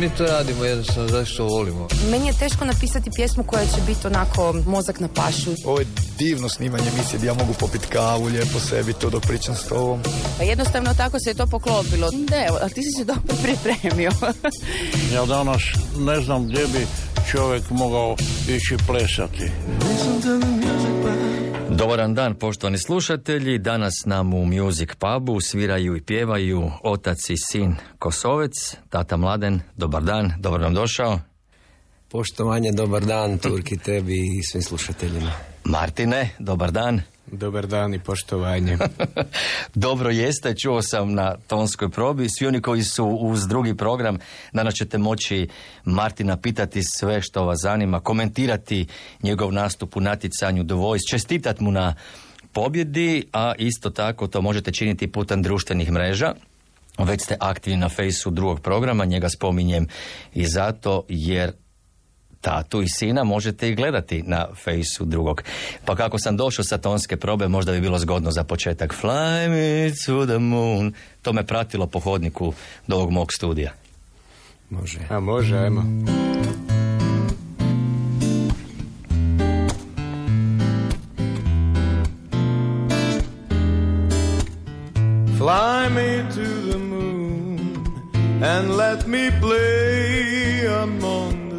mi to radimo jednostavno zašto volimo. Meni je teško napisati pjesmu koja će biti onako mozak na pašu. Ovo je divno snimanje emisije gdje ja mogu popiti kavu, lijepo sebi to dok pričam s tobom. Pa jednostavno tako se je to poklopilo. Ne, a ti si se dobro pripremio. ja danas ne znam gdje bi čovjek mogao ići plesati. Dobar dan, poštovani slušatelji. Danas nam u Music Pubu sviraju i pjevaju otac i sin Kosovec, tata Mladen. Dobar dan, dobro nam došao. Poštovanje, dobar dan, Turki, tebi i svim slušateljima. Martine, dobar dan. Dobar dan i poštovanje. Dobro jeste, čuo sam na tonskoj probi. Svi oni koji su uz drugi program, danas ćete moći Martina pitati sve što vas zanima, komentirati njegov nastup u natjecanju The Voice, čestitat mu na pobjedi, a isto tako to možete činiti putem društvenih mreža. Već ste aktivni na fejsu drugog programa, njega spominjem i zato jer tatu i sina možete i gledati na fejsu drugog. Pa kako sam došao sa tonske probe, možda bi bilo zgodno za početak. Fly me to the moon. To me pratilo po hodniku do ovog mog studija. Može. A može, ajmo. Fly me to the moon and let me play among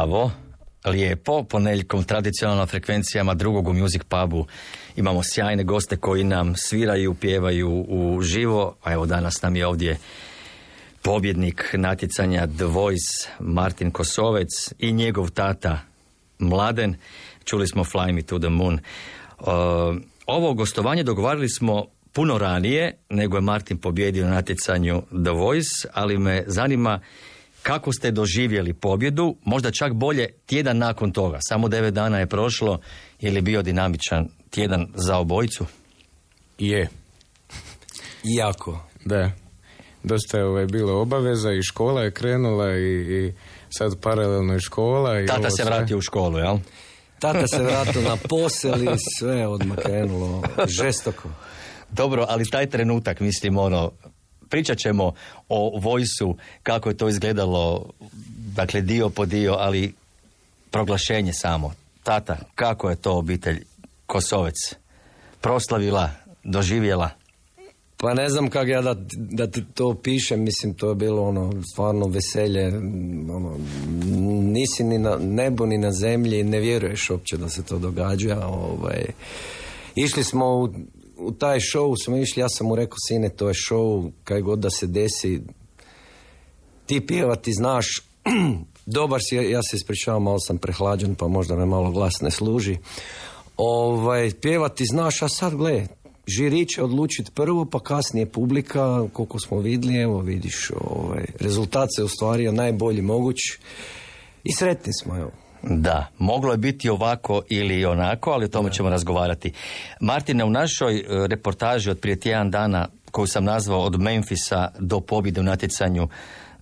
Bravo, lijepo. Ponedjeljkom tradicionalno frekvencijama drugog u Music Pubu imamo sjajne goste koji nam sviraju, pjevaju u živo. A evo danas nam je ovdje pobjednik natjecanja The Voice Martin Kosovec i njegov tata Mladen. Čuli smo Fly Me to the Moon. Ovo gostovanje dogovarali smo puno ranije nego je Martin pobjedio na natjecanju The Voice, ali me zanima kako ste doživjeli pobjedu, možda čak bolje tjedan nakon toga. Samo devet dana je prošlo, je li bio dinamičan tjedan za obojicu? Je. Jako. Da. Dosta je ovaj, bilo obaveza i škola je krenula i, i sad paralelno je škola. I Tata se vratio u školu, jel? Tata se vratio na posel i sve odmah krenulo žestoko. Dobro, ali taj trenutak, mislim, ono, pričat ćemo o vojsu, kako je to izgledalo, dakle dio po dio, ali proglašenje samo. Tata, kako je to obitelj Kosovec proslavila, doživjela? Pa ne znam kako ja da, da ti to pišem, mislim to je bilo ono stvarno veselje, ono, nisi ni na nebu ni na zemlji, ne vjeruješ uopće da se to događa. Ovaj. Išli smo u, u taj show, smo išli, ja sam mu rekao sine to je show, kaj god da se desi, ti pjevati znaš, dobar si, ja se ispričavam, malo sam prehlađen pa možda me malo glas ne služi. Ovaj, pjevati znaš, a sad gle, žiri će odlučiti prvo, pa kasnije publika, koliko smo vidjeli, evo vidiš, ovaj, rezultat se ostvario najbolji moguć i sretni smo, evo. Da, moglo je biti ovako ili onako, ali o tome ćemo razgovarati. Martine, u našoj e, reportaži od prije tjedan dana, koju sam nazvao od Memfisa do pobjede u natjecanju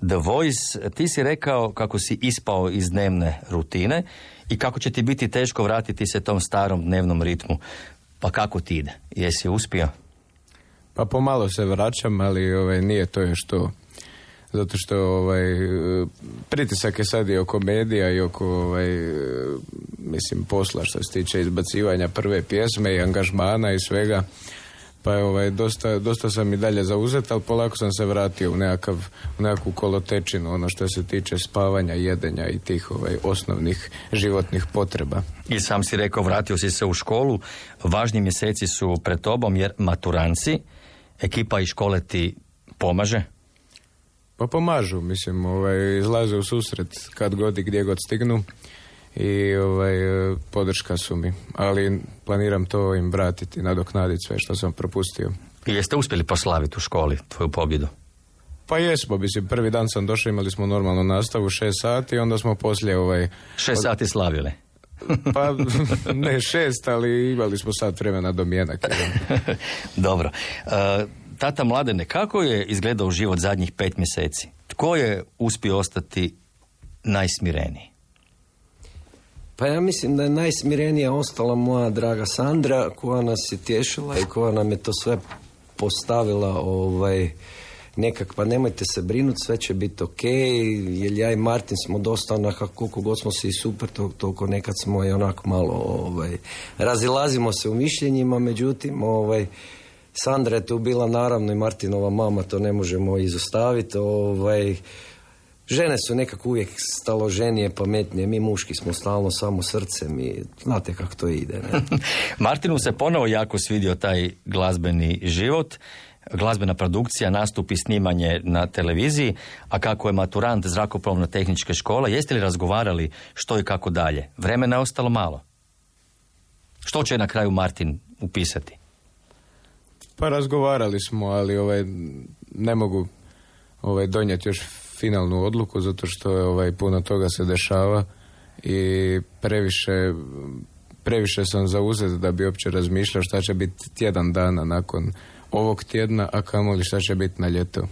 The Voice, ti si rekao kako si ispao iz dnevne rutine i kako će ti biti teško vratiti se tom starom dnevnom ritmu. Pa kako ti ide? Jesi uspio? Pa pomalo se vraćam, ali ovaj, nije to još to. Zato što ovaj, pritisak je sad i oko medija i oko ovaj, mislim posla što se tiče izbacivanja prve pjesme i angažmana i svega. Pa ovaj, dosta, dosta sam i dalje zauzet, ali polako sam se vratio u, nekakav, u nekakvu kolotečinu, ono što se tiče spavanja, jedenja i tih ovaj, osnovnih životnih potreba. I sam si rekao, vratio si se u školu, važni mjeseci su pred tobom jer maturanci, ekipa iz škole ti pomaže? Pa pomažu, mislim, ovaj, izlaze u susret kad god i gdje god stignu i ovaj, podrška su mi. Ali planiram to im vratiti, nadoknaditi sve što sam propustio. I jeste uspjeli poslaviti u školi tvoju pobjedu? Pa jesmo, mislim, prvi dan sam došao, imali smo normalnu nastavu, šest sati, onda smo poslije ovaj... Šest sati slavili? pa ne šest, ali imali smo sat vremena do mjenak. Dobro. Uh, tata Mladene, kako je izgledao život zadnjih pet mjeseci? Tko je uspio ostati najsmireniji? Pa ja mislim da je najsmirenija ostala moja draga Sandra koja nas je tješila i koja nam je to sve postavila ovaj, nekak, pa nemojte se brinuti, sve će biti ok, jer ja i Martin smo dosta onako, koliko god smo se i super, to, toliko nekad smo i onako malo ovaj, razilazimo se u mišljenjima, međutim, ovaj, Sandra je tu bila naravno i Martinova mama, to ne možemo izostaviti, ovaj, Žene su nekako uvijek staloženije, pametnije. Mi muški smo stalno samo srcem i znate kako to ide. Ne? Martinu se ponovo jako svidio taj glazbeni život glazbena produkcija, nastupi, snimanje na televiziji, a kako je maturant zrakoplovno tehničke škole, jeste li razgovarali što i kako dalje? Vremena je ostalo malo. Što će na kraju Martin upisati? Pa razgovarali smo, ali ovaj, ne mogu ovaj, donijeti još finalnu odluku zato što je ovaj puno toga se dešava i previše previše sam zauzet da bi uopće razmišljao šta će biti tjedan dana nakon ovog tjedna, a kamoli šta će biti na ljeto.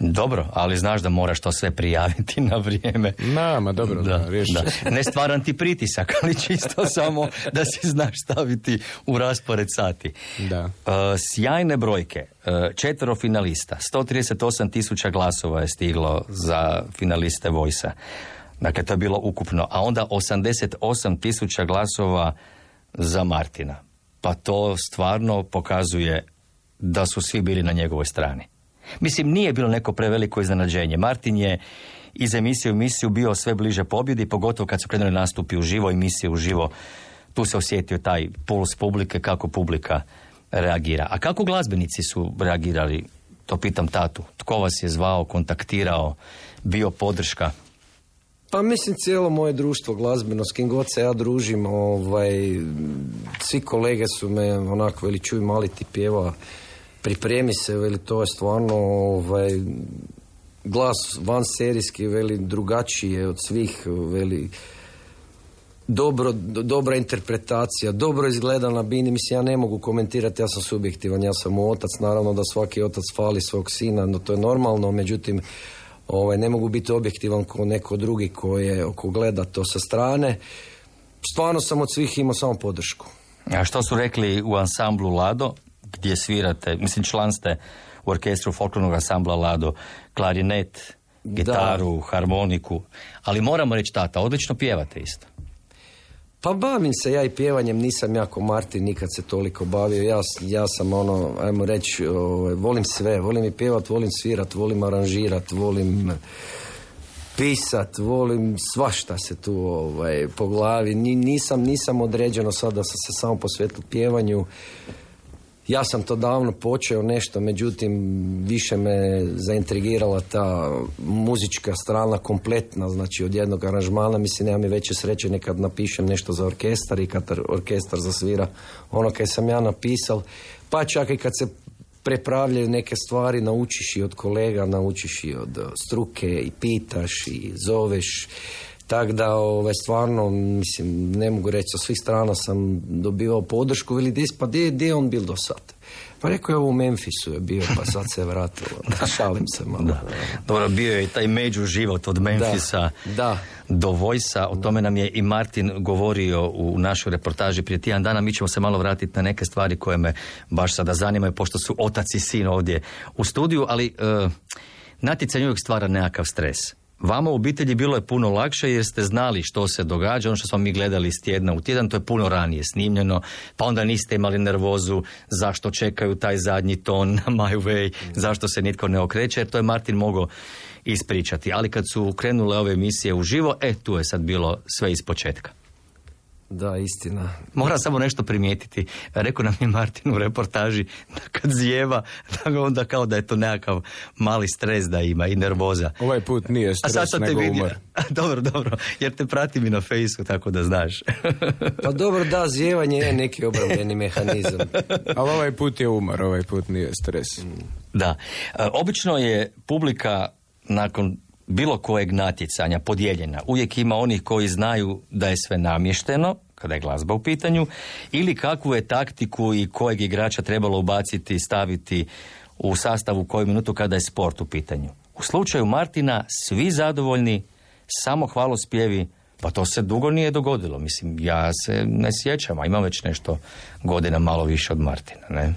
Dobro, ali znaš da moraš to sve prijaviti na vrijeme. Nama, dobro, da, da. Ne stvaram ti pritisak, ali čisto samo da si znaš staviti u raspored sati. Da. Uh, sjajne brojke. Uh, četvero finalista. 138 tisuća glasova je stiglo za finaliste Vojsa. Dakle, to je bilo ukupno. A onda 88 tisuća glasova za Martina. Pa to stvarno pokazuje da su svi bili na njegovoj strani. Mislim, nije bilo neko preveliko iznenađenje. Martin je iz emisije u emisiju bio sve bliže pobjedi, pogotovo kad su krenuli nastupi u živo, emisije u živo. Tu se osjetio taj puls publike, kako publika reagira. A kako glazbenici su reagirali? To pitam tatu. Tko vas je zvao, kontaktirao, bio podrška? Pa mislim cijelo moje društvo glazbeno, s kim god se ja družim, ovaj, svi kolege su me onako veli čuj mali ti pjeva pripremi se, veli, to je stvarno ovaj, glas van serijski, veli, drugačiji je od svih, veli, dobro, dobra interpretacija, dobro izgleda na bini, mislim ja ne mogu komentirati, ja sam subjektivan, ja sam otac, naravno da svaki otac fali svog sina, no to je normalno, međutim ovaj, ne mogu biti objektivan kao neko drugi koji je, ko gleda to sa strane. Stvarno sam od svih imao samo podršku. A što su rekli u ansamblu Lado? Gdje svirate, mislim član ste u orkestru folklornog ansambla Lado, klarinet, gitaru, harmoniku, ali moramo reći tata, odlično pjevate isto. Pa bavim se ja i pjevanjem, nisam jako Martin, nikad se toliko bavio. Ja, ja sam ono, ajmo reći, ovaj, volim sve, volim i pjevat, volim svirat, volim aranžirat, volim pisat, volim svašta se tu ovaj, po glavi. Ni, nisam, nisam određeno sad da sam se samo posvetio pjevanju. Ja sam to davno počeo nešto, međutim više me zaintrigirala ta muzička strana kompletna, znači od jednog aranžmana, mislim nema mi veće sreće nekad napišem nešto za orkestar i kad orkestar zasvira ono kaj sam ja napisal, pa čak i kad se prepravljaju neke stvari, naučiš i od kolega, naučiš i od struke i pitaš i zoveš. Tako da, ove, stvarno, mislim, ne mogu reći, sa svih strana sam dobivao podršku, ili dis, pa gdje je on bil do sad? Pa rekao je u Memphisu je bio, pa sad se vratilo. Šalim se malo. Da. Dobro, bio je i taj među život od Memphisa Da. do Vojsa. O tome nam je i Martin govorio u našoj reportaži prije tjedan dana. Mi ćemo se malo vratiti na neke stvari koje me baš sada zanimaju, pošto su otac i sin ovdje u studiju, ali uh, natjecanje uvijek stvara nekakav stres. Vama u obitelji bilo je puno lakše jer ste znali što se događa, ono što smo mi gledali iz tjedna u tjedan, to je puno ranije snimljeno, pa onda niste imali nervozu zašto čekaju taj zadnji ton na My Way, zašto se nitko ne okreće, jer to je Martin mogao ispričati. Ali kad su krenule ove emisije uživo, e, tu je sad bilo sve iz početka. Da, istina. Moram samo nešto primijetiti. Rekao nam je Martin u reportaži da kad zjeva, da ga onda kao da je to nekakav mali stres da ima i nervoza. Ovaj put nije A stres, sad sam te nego vidio. umor. dobro, dobro, jer te pratim i na fejsu, tako da znaš. Pa dobro, da, zjevanje je neki obrambeni mehanizam. Ali ovaj put je umor, ovaj put nije stres. da. E, obično je publika nakon bilo kojeg natjecanja podijeljena. Uvijek ima onih koji znaju da je sve namješteno, kada je glazba u pitanju, ili kakvu je taktiku i kojeg igrača trebalo ubaciti, staviti u sastavu koju minutu kada je sport u pitanju. U slučaju Martina svi zadovoljni, samo hvalospjevi, pa to se dugo nije dogodilo. Mislim, ja se ne sjećam, a imam već nešto godina malo više od Martina, ne?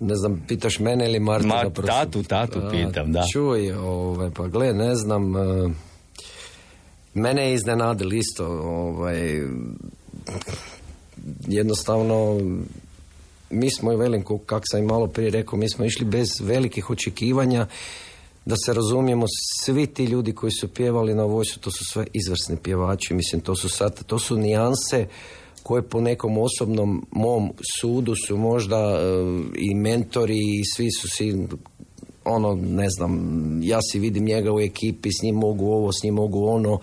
Ne znam, pitaš mene ili Martina? Ma, tatu, tatu pitam, da. Čuj, ovaj, pa gle, ne znam, e, mene je iznenadilo isto, ovaj, jednostavno, mi smo i velim, kako sam i malo prije rekao, mi smo išli bez velikih očekivanja, da se razumijemo, svi ti ljudi koji su pjevali na vojsu, to su sve izvrsni pjevači, mislim, to su sad, to su nijanse koje po nekom osobnom mom sudu su možda e, i mentori i svi su si ono, ne znam, ja si vidim njega u ekipi, s njim mogu ovo, s njim mogu ono.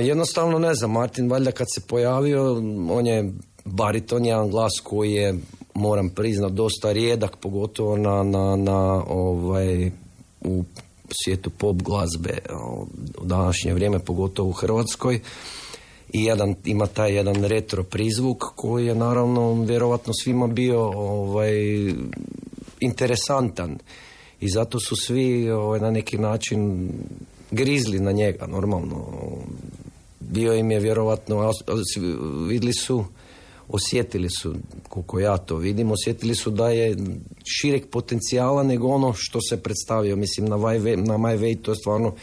Jednostavno ne znam, Martin valjda kad se pojavio, on je bariton, jedan glas koji je, moram priznat, dosta rijedak, pogotovo na, na, na ovaj, u svijetu pop glazbe u današnje vrijeme, pogotovo u Hrvatskoj i jedan, ima taj jedan retro prizvuk koji je naravno vjerovatno svima bio ovaj, interesantan. I zato su svi ovaj, na neki način grizli na njega normalno. Bio im je a- vidjeli su osjetili su koliko ja to vidim osjetili su da je šireg potencijala nego ono što se predstavio mislim na, na My Way to je stvarno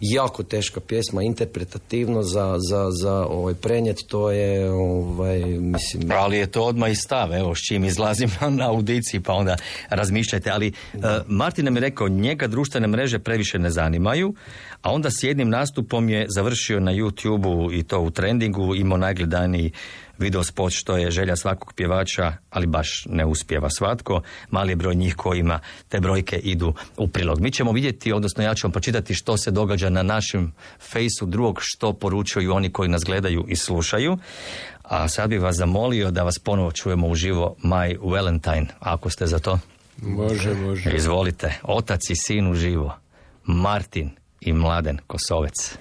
jako teška pjesma interpretativno za, za, za ovaj prenijet to je ovaj mislim Ali je to odmah i stav, evo s čim izlazim na, audiciji, pa onda razmišljajte. Ali uh, Martin nam je rekao, njega društvene mreže previše ne zanimaju, a onda s jednim nastupom je završio na YouTube-u i to u trendingu, imao najgledaniji video spot što je želja svakog pjevača, ali baš ne uspjeva svatko. Mali je broj njih kojima te brojke idu u prilog. Mi ćemo vidjeti, odnosno ja ću vam pročitati što se događa na našem fejsu drugog, što poručuju oni koji nas gledaju i slušaju. A sad bih vas zamolio da vas ponovo čujemo uživo My Valentine, ako ste za to. Može, može. Izvolite, otac i sin uživo, Martin i Mladen Kosovec.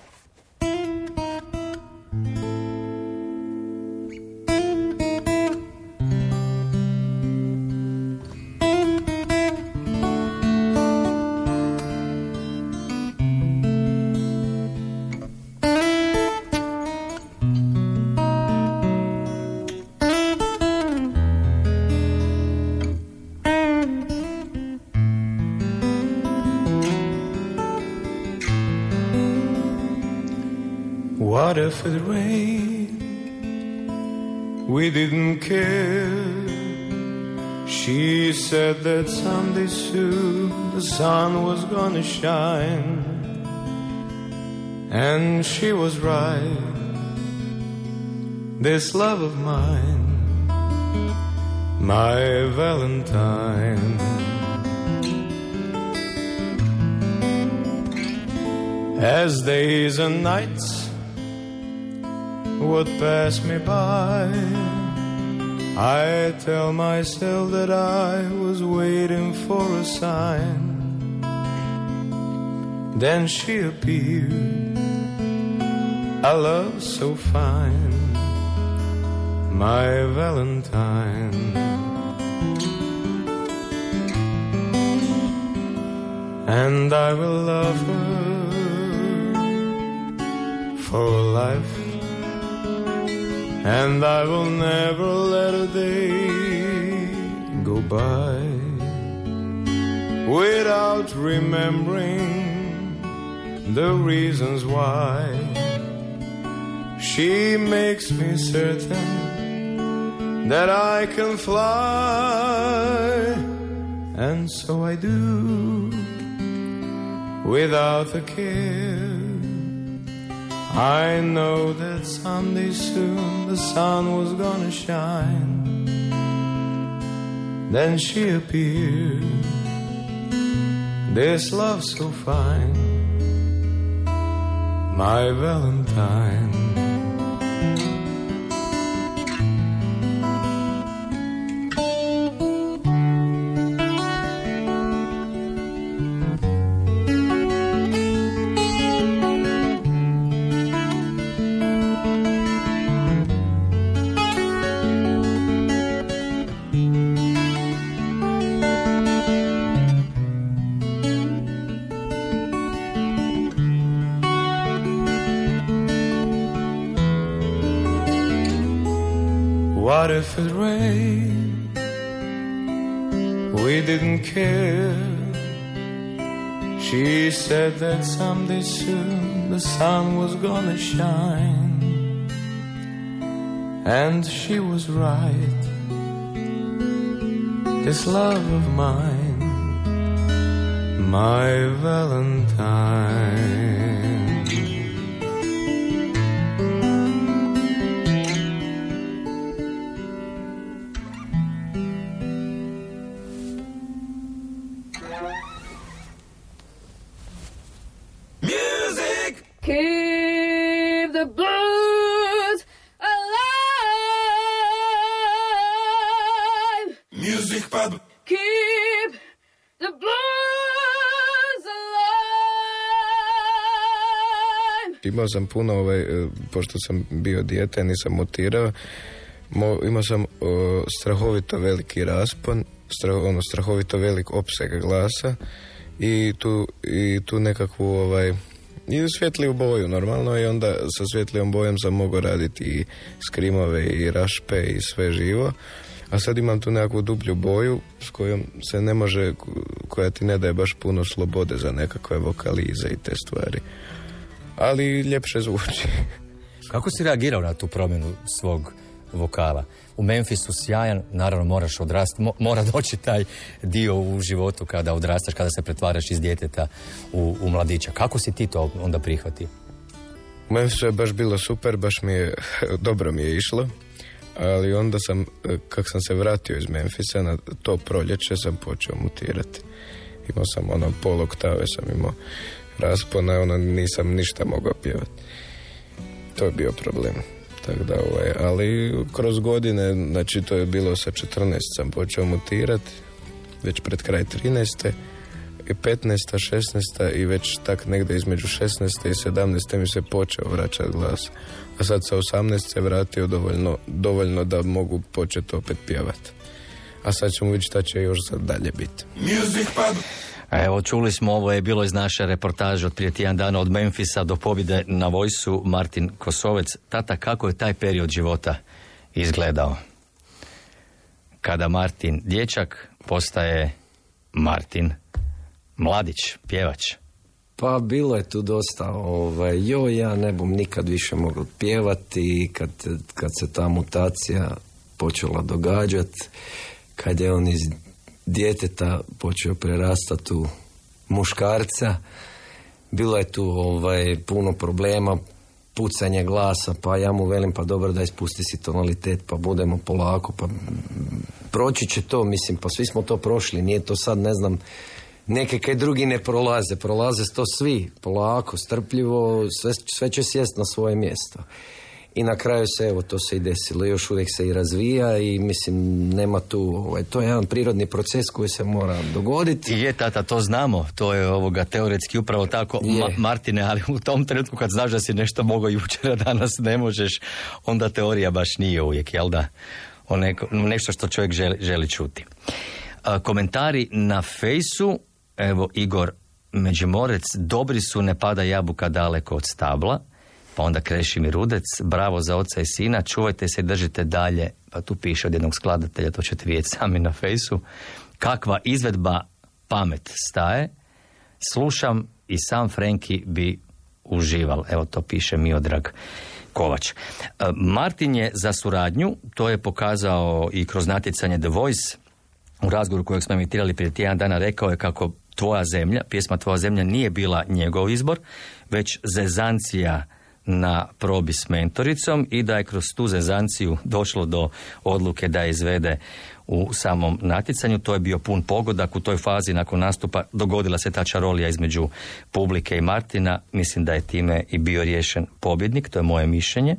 Shine. And she was right. This love of mine, my Valentine. As days and nights would pass me by, I tell myself that I was waiting for a sign. Then she appeared, a love so fine, my Valentine. And I will love her for life. And I will never let a day go by without remembering the reasons why. She makes me certain that I can fly, and so I do without a care. I know that someday soon the sun was gonna shine. Then she appeared, this love so fine, my Valentine. Said that someday soon the sun was gonna shine. And she was right. This love of mine, my Valentine. Imao sam puno, ovaj, e, pošto sam bio dijete, nisam mutirao, mo, imao sam o, strahovito veliki raspon, stra, ono, strahovito velik opseg glasa i tu, i tu nekakvu ovaj, i svjetliju boju normalno i onda sa svjetlijom bojom sam mogao raditi i skrimove i rašpe i sve živo. A sad imam tu nekakvu dublju boju s kojom se ne može, koja ti ne daje baš puno slobode za nekakve vokalize i te stvari. Ali ljepše zvuči. Kako si reagirao na tu promjenu svog vokala? U Memphisu sjajan, naravno moraš odrasti, mo- mora doći taj dio u životu kada odrastaš, kada se pretvaraš iz djeteta u, u mladića. Kako si ti to onda prihvatio? U Memphisu je baš bilo super, baš mi je, dobro mi je išlo. Ali onda sam, kak sam se vratio iz Memfisa, na to proljeće sam počeo mutirati. Imao sam ono pol oktave sam imao raspona, ono nisam ništa mogao pjevati. To je bio problem. Tako da, ovaj, ali kroz godine, znači to je bilo sa 14 sam počeo mutirati, već pred kraj 13. i 15. 16. i već tak negdje između 16. i 17. mi se počeo vraćati glas. A sad sa 18 se vratio dovoljno, dovoljno da mogu početi opet pjevati. A sad ćemo vidjeti šta će još sad dalje biti. Music Pub. Evo, čuli smo, ovo je bilo iz naše reportaže od prije tjedan dana od Memfisa do pobjede na vojsu Martin Kosovec. Tata, kako je taj period života izgledao? Kada Martin dječak postaje Martin mladić, pjevač. Pa bilo je tu dosta, ovaj, joj, ja ne bom nikad više mogao pjevati, kad, kad se ta mutacija počela događati, kad je on iz djeteta počeo prerastati u muškarca, bilo je tu ovaj, puno problema, pucanje glasa, pa ja mu velim pa dobro da ispusti si tonalitet, pa budemo polako, pa proći će to, mislim, pa svi smo to prošli, nije to sad, ne znam, neke kaj drugi ne prolaze, prolaze to svi, polako, strpljivo, sve, sve će sjest na svoje mjesto. I na kraju se, evo, to se i desilo, još uvijek se i razvija i mislim, nema tu, ovaj, to je jedan prirodni proces koji se mora dogoditi. Je, tata, to znamo, to je ovoga teoretski upravo tako, Ma- Martine, ali u tom trenutku kad znaš da si nešto mogao jučer, a danas ne možeš, onda teorija baš nije uvijek, jel da? O neko, nešto što čovjek želi, želi čuti. A, komentari na fejsu, evo Igor Međimorec, dobri su, ne pada jabuka daleko od stabla. Pa onda Krešimir Rudec, bravo za oca i sina, čuvajte se i držite dalje. Pa tu piše od jednog skladatelja, to ćete vidjeti sami na fejsu. Kakva izvedba pamet staje, slušam i sam Frenki bi užival. Evo to piše Miodrag Kovač. E, Martin je za suradnju, to je pokazao i kroz natjecanje The Voice, u razgovoru kojeg smo emitirali prije tjedan dana rekao je kako Tvoja zemlja, pjesma Tvoja zemlja nije bila njegov izbor, već zezancija na probi s mentoricom i da je kroz tu zezanciju došlo do odluke da je izvede u samom natjecanju. To je bio pun pogodak. U toj fazi nakon nastupa dogodila se ta čarolija između publike i Martina. Mislim da je time i bio riješen pobjednik, to je moje mišljenje.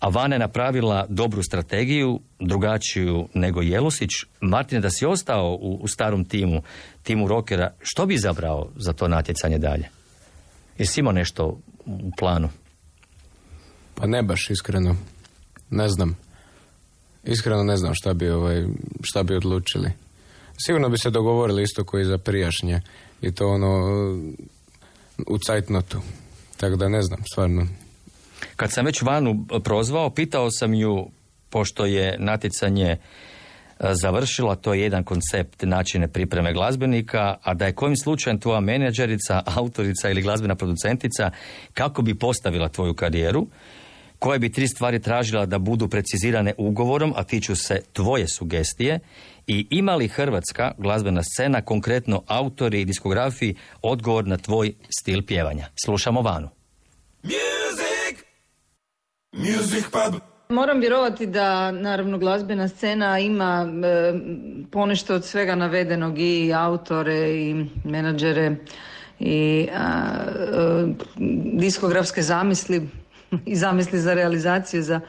A Vana je napravila dobru strategiju, drugačiju nego Jelusić. Martine, da si ostao u, u starom timu, timu rokera, što bi izabrao za to natjecanje dalje? Jesi imao nešto u planu? Pa ne baš, iskreno. Ne znam. Iskreno ne znam šta bi, ovaj, šta bi odlučili. Sigurno bi se dogovorili isto koji za prijašnje. I to ono u cajtnotu. Tako da ne znam, stvarno. Kad sam već Vanu prozvao, pitao sam ju, pošto je natjecanje e, završila, to je jedan koncept načine pripreme glazbenika, a da je kojim slučajem tvoja menadžerica, autorica ili glazbena producentica, kako bi postavila tvoju karijeru, koje bi tri stvari tražila da budu precizirane ugovorom, a tiču se tvoje sugestije, i ima li Hrvatska glazbena scena, konkretno autori i diskografiji, odgovor na tvoj stil pjevanja? Slušamo Vanu. Moram vjerovati da naravno glazbena scena ima e, ponešto od svega navedenog i autore i menadžere i a, e, diskografske zamisli i zamisli za realizaciju za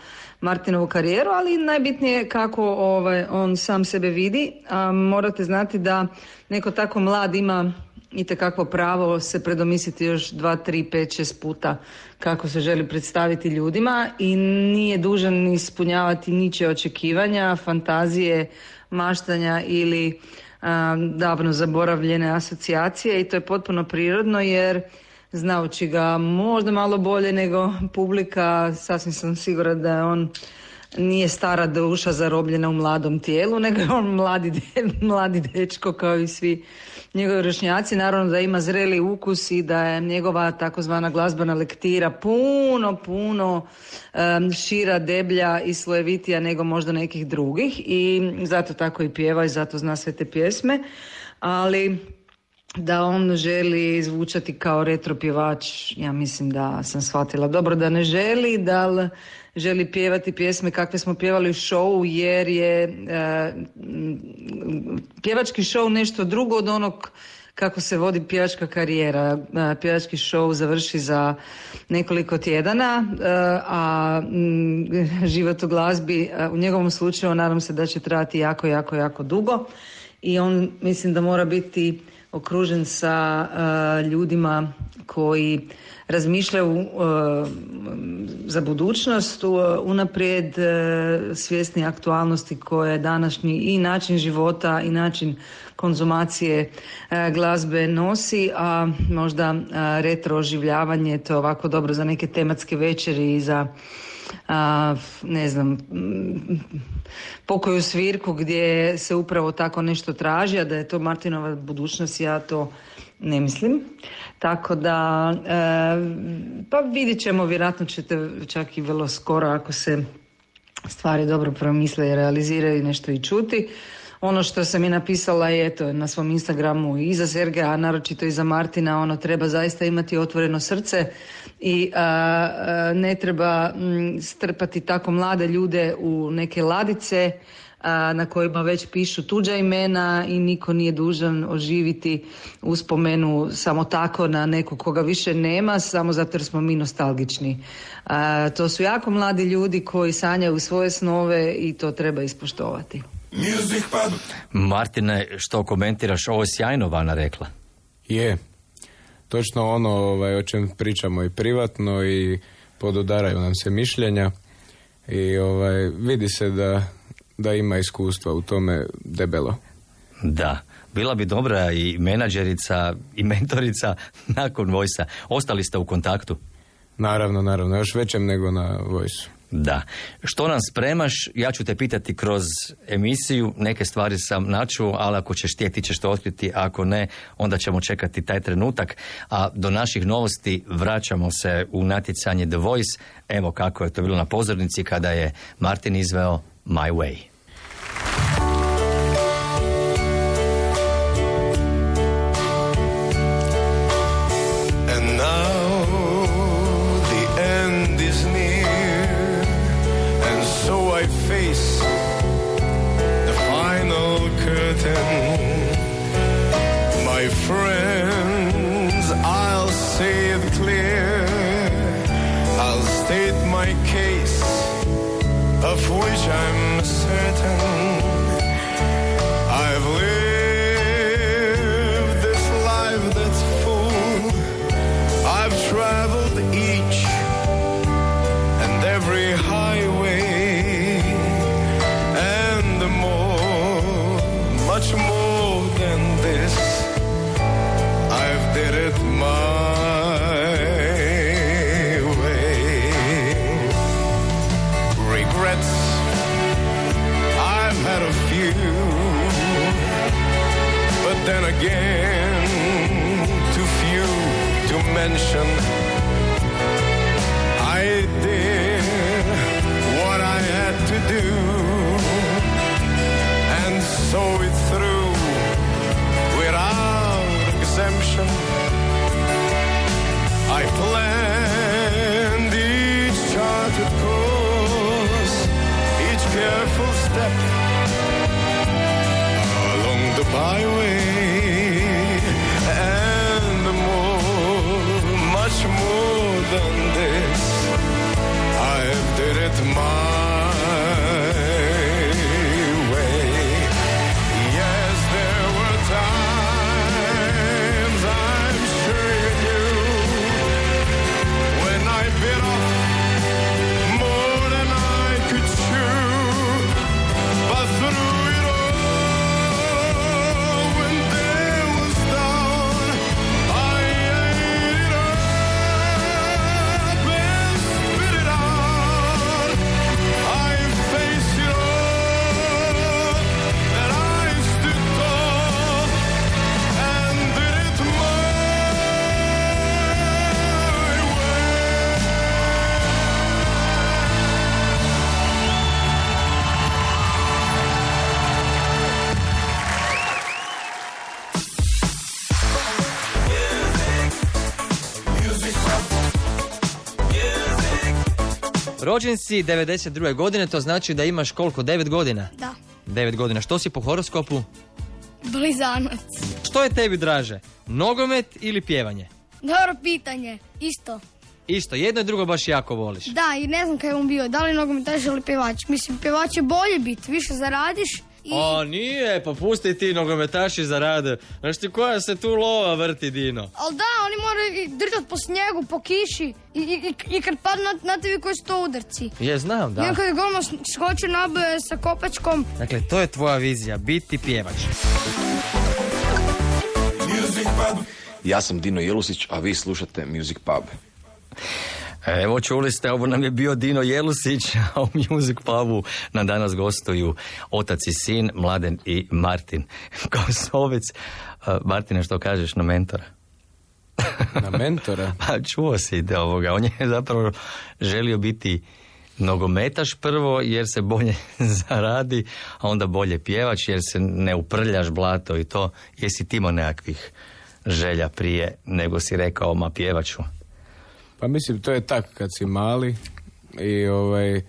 Martinovu karijeru, ali najbitnije je kako ovaj, on sam sebe vidi. A, morate znati da neko tako mlad ima i kakvo pravo se predomisliti još dva, tri, pet, šest puta kako se želi predstaviti ljudima i nije dužan ispunjavati niče očekivanja, fantazije, maštanja ili a, davno zaboravljene asocijacije i to je potpuno prirodno jer znajući ga možda malo bolje nego publika, sasvim sam sigurna da je on nije stara duša zarobljena u mladom tijelu, nego je on mladi, mladi dečko kao i svi njegovi vršnjaci. Naravno da ima zreli ukus i da je njegova takozvana glazbena lektira puno, puno um, šira, deblja i slojevitija nego možda nekih drugih i zato tako i pjeva i zato zna sve te pjesme. Ali da on želi zvučati kao retro pjevač, ja mislim da sam shvatila dobro da ne želi, da želi pjevati pjesme kakve smo pjevali u šovu jer je e, pjevački show nešto drugo od onog kako se vodi pjevačka karijera. E, pjevački show završi za nekoliko tjedana, e, a život u glazbi u njegovom slučaju nadam se da će trajati jako, jako, jako dugo i on mislim da mora biti okružen sa ljudima koji razmišljaju za budućnost, unaprijed svjesni aktualnosti koje današnji i način života i način konzumacije glazbe nosi, a možda retro oživljavanje to je ovako dobro za neke tematske večeri i za a, ne znam, pokoju svirku gdje se upravo tako nešto traži, a da je to Martinova budućnost, ja to ne mislim. Tako da, e, pa vidjet ćemo, vjerojatno ćete čak i vrlo skoro ako se stvari dobro promisle i realiziraju nešto i čuti. Ono što sam i napisala je to na svom Instagramu i za Sergeja, a naročito i za Martina, ono treba zaista imati otvoreno srce i a, a, ne treba mm, strpati tako mlade ljude u neke ladice a, na kojima već pišu tuđa imena i niko nije dužan oživiti uspomenu samo tako na nekog koga više nema, samo zato jer smo mi nostalgični. To su jako mladi ljudi koji sanjaju svoje snove i to treba ispoštovati. Martine, što komentiraš? Ovo je sjajno Vana rekla. Je. Točno ono ovaj, o čem pričamo i privatno i pododaraju nam se mišljenja i ovaj, vidi se da, da ima iskustva u tome debelo. Da. Bila bi dobra i menadžerica i mentorica nakon Vojsa. Ostali ste u kontaktu? Naravno, naravno, još većem nego na Vojsu. Da. Što nam spremaš, ja ću te pitati kroz emisiju, neke stvari sam načuo, ali ako ćeš htjeti ćeš to otkriti, ako ne, onda ćemo čekati taj trenutak. A do naših novosti vraćamo se u natjecanje The Voice. Evo kako je to bilo na pozornici kada je Martin izveo My Way. I'm the byway and more, much more than this. I've did it my Rođen si 92. godine, to znači da imaš koliko? 9 godina? Da. 9 godina. Što si po horoskopu? Blizanac. Što je tebi draže? Nogomet ili pjevanje? Dobro pitanje. Isto. Isto, jedno i drugo baš jako voliš. Da, i ne znam kaj je on bio. Da li nogometaš ili pjevač. Mislim, pjevač je bolje biti. Više zaradiš i... O, nije, pa pusti ti nogometaši zarade. Znaš ti koja se tu lova vrti, Dino? Ali da, oni moraju i držat po snijegu, po kiši. I, i, i, i kad padnu na, na tebi koji su to udarci. Je, znam, da. on kad je golman skoči naboje sa kopačkom. Dakle, to je tvoja vizija, biti pjevač. Ja sam Dino Jelusić, a vi slušate Music Pub. Evo čuli ste, ovo nam je bio Dino Jelusić, a u Music Pubu nam danas gostuju otac i sin, Mladen i Martin. Kosovec, uh, Martine što kažeš na mentora? Na mentora? Pa čuo si da ovoga, on je zapravo želio biti nogometaš prvo jer se bolje zaradi, a onda bolje pjevač jer se ne uprljaš blato i to. Jesi ti imao nekakvih želja prije nego si rekao ma pjevaču? Pa mislim, to je tak kad si mali i ovaj,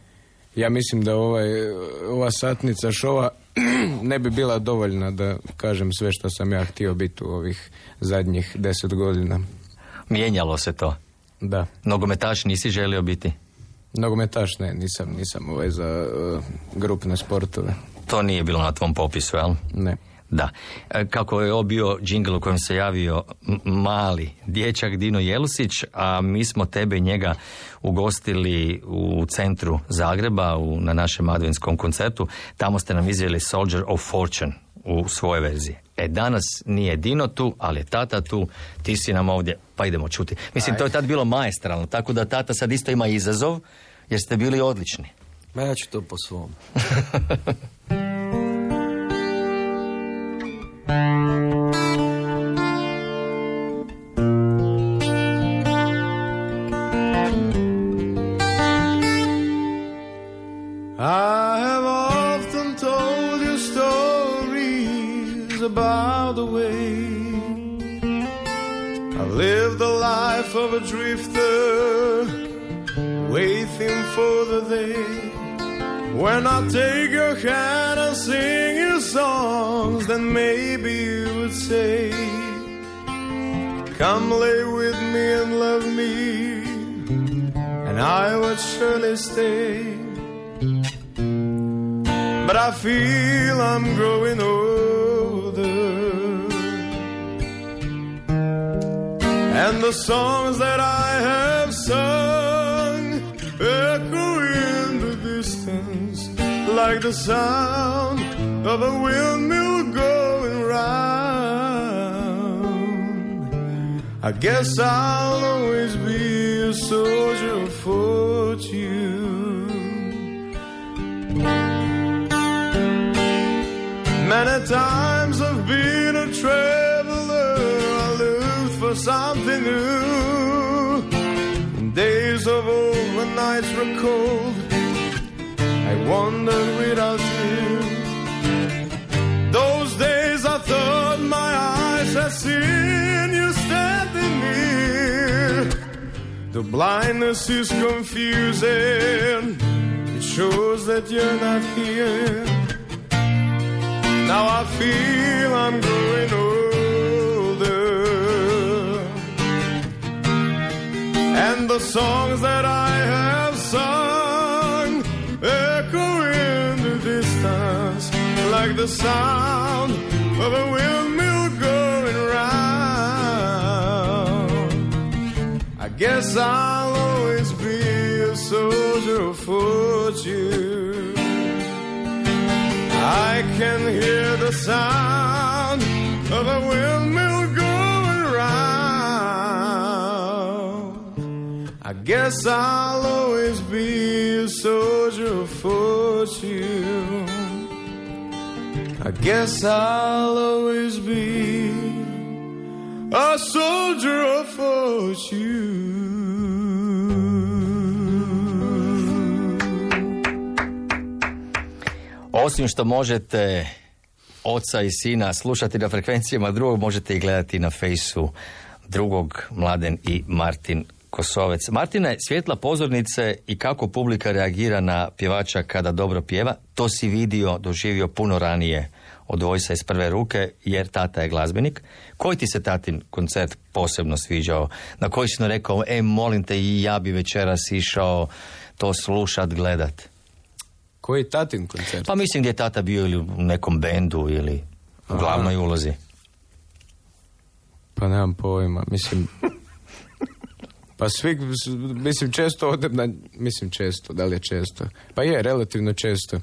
ja mislim da ovaj, ova satnica šova ne bi bila dovoljna da kažem sve što sam ja htio biti u ovih zadnjih deset godina. Mijenjalo se to. Da. Nogometaš nisi želio biti? Nogometaš ne, nisam, nisam ovaj za uh, grupne sportove. To nije bilo na tvom popisu, jel? Ne. Da. E, Kako je ovo bio džingl u kojem se javio mali dječak Dino Jelusić, a mi smo tebe i njega ugostili u centru Zagreba u, na našem adventskom koncertu. Tamo ste nam izveli Soldier of Fortune u svojoj verziji. E, danas nije Dino tu, ali je tata tu, ti si nam ovdje, pa idemo čuti. Mislim, to je tad bilo maestralno, tako da tata sad isto ima izazov, jer ste bili odlični. Ma ja ću to po svom. songs that I have sung echo in the distance like the sound of a windmill going round. I guess I'll always be a soldier of fortune. Many times I've been a traveler, I looked for something nights were cold, I wandered without you. Those days I thought my eyes had seen you standing near. The blindness is confusing, it shows that you're not here. Now I feel I'm growing older. And the songs that I have sung echo in the distance like the sound of a windmill going round. I guess I'll always be a soldier of fortune. I can hear the sound of a windmill guess I'll always be a soldier of fortune. I guess I'll always be a soldier of fortune. Osim što možete oca i sina slušati na frekvencijama drugog, možete i gledati na fejsu drugog, Mladen i Martin Kosovec. Martine, svjetla pozornice i kako publika reagira na pjevača kada dobro pjeva, to si vidio, doživio puno ranije od Vojsa iz prve ruke, jer tata je glazbenik. Koji ti se tatin koncert posebno sviđao? Na koji si rekao, e, molim te, i ja bi večeras išao to slušat, gledat? Koji tatin koncert? Pa mislim gdje je tata bio ili u nekom bendu ili u Aha. glavnoj ulozi. Pa nemam pojma, mislim... Pa svi, mislim, često odem na, mislim često, da li je često? Pa je, relativno često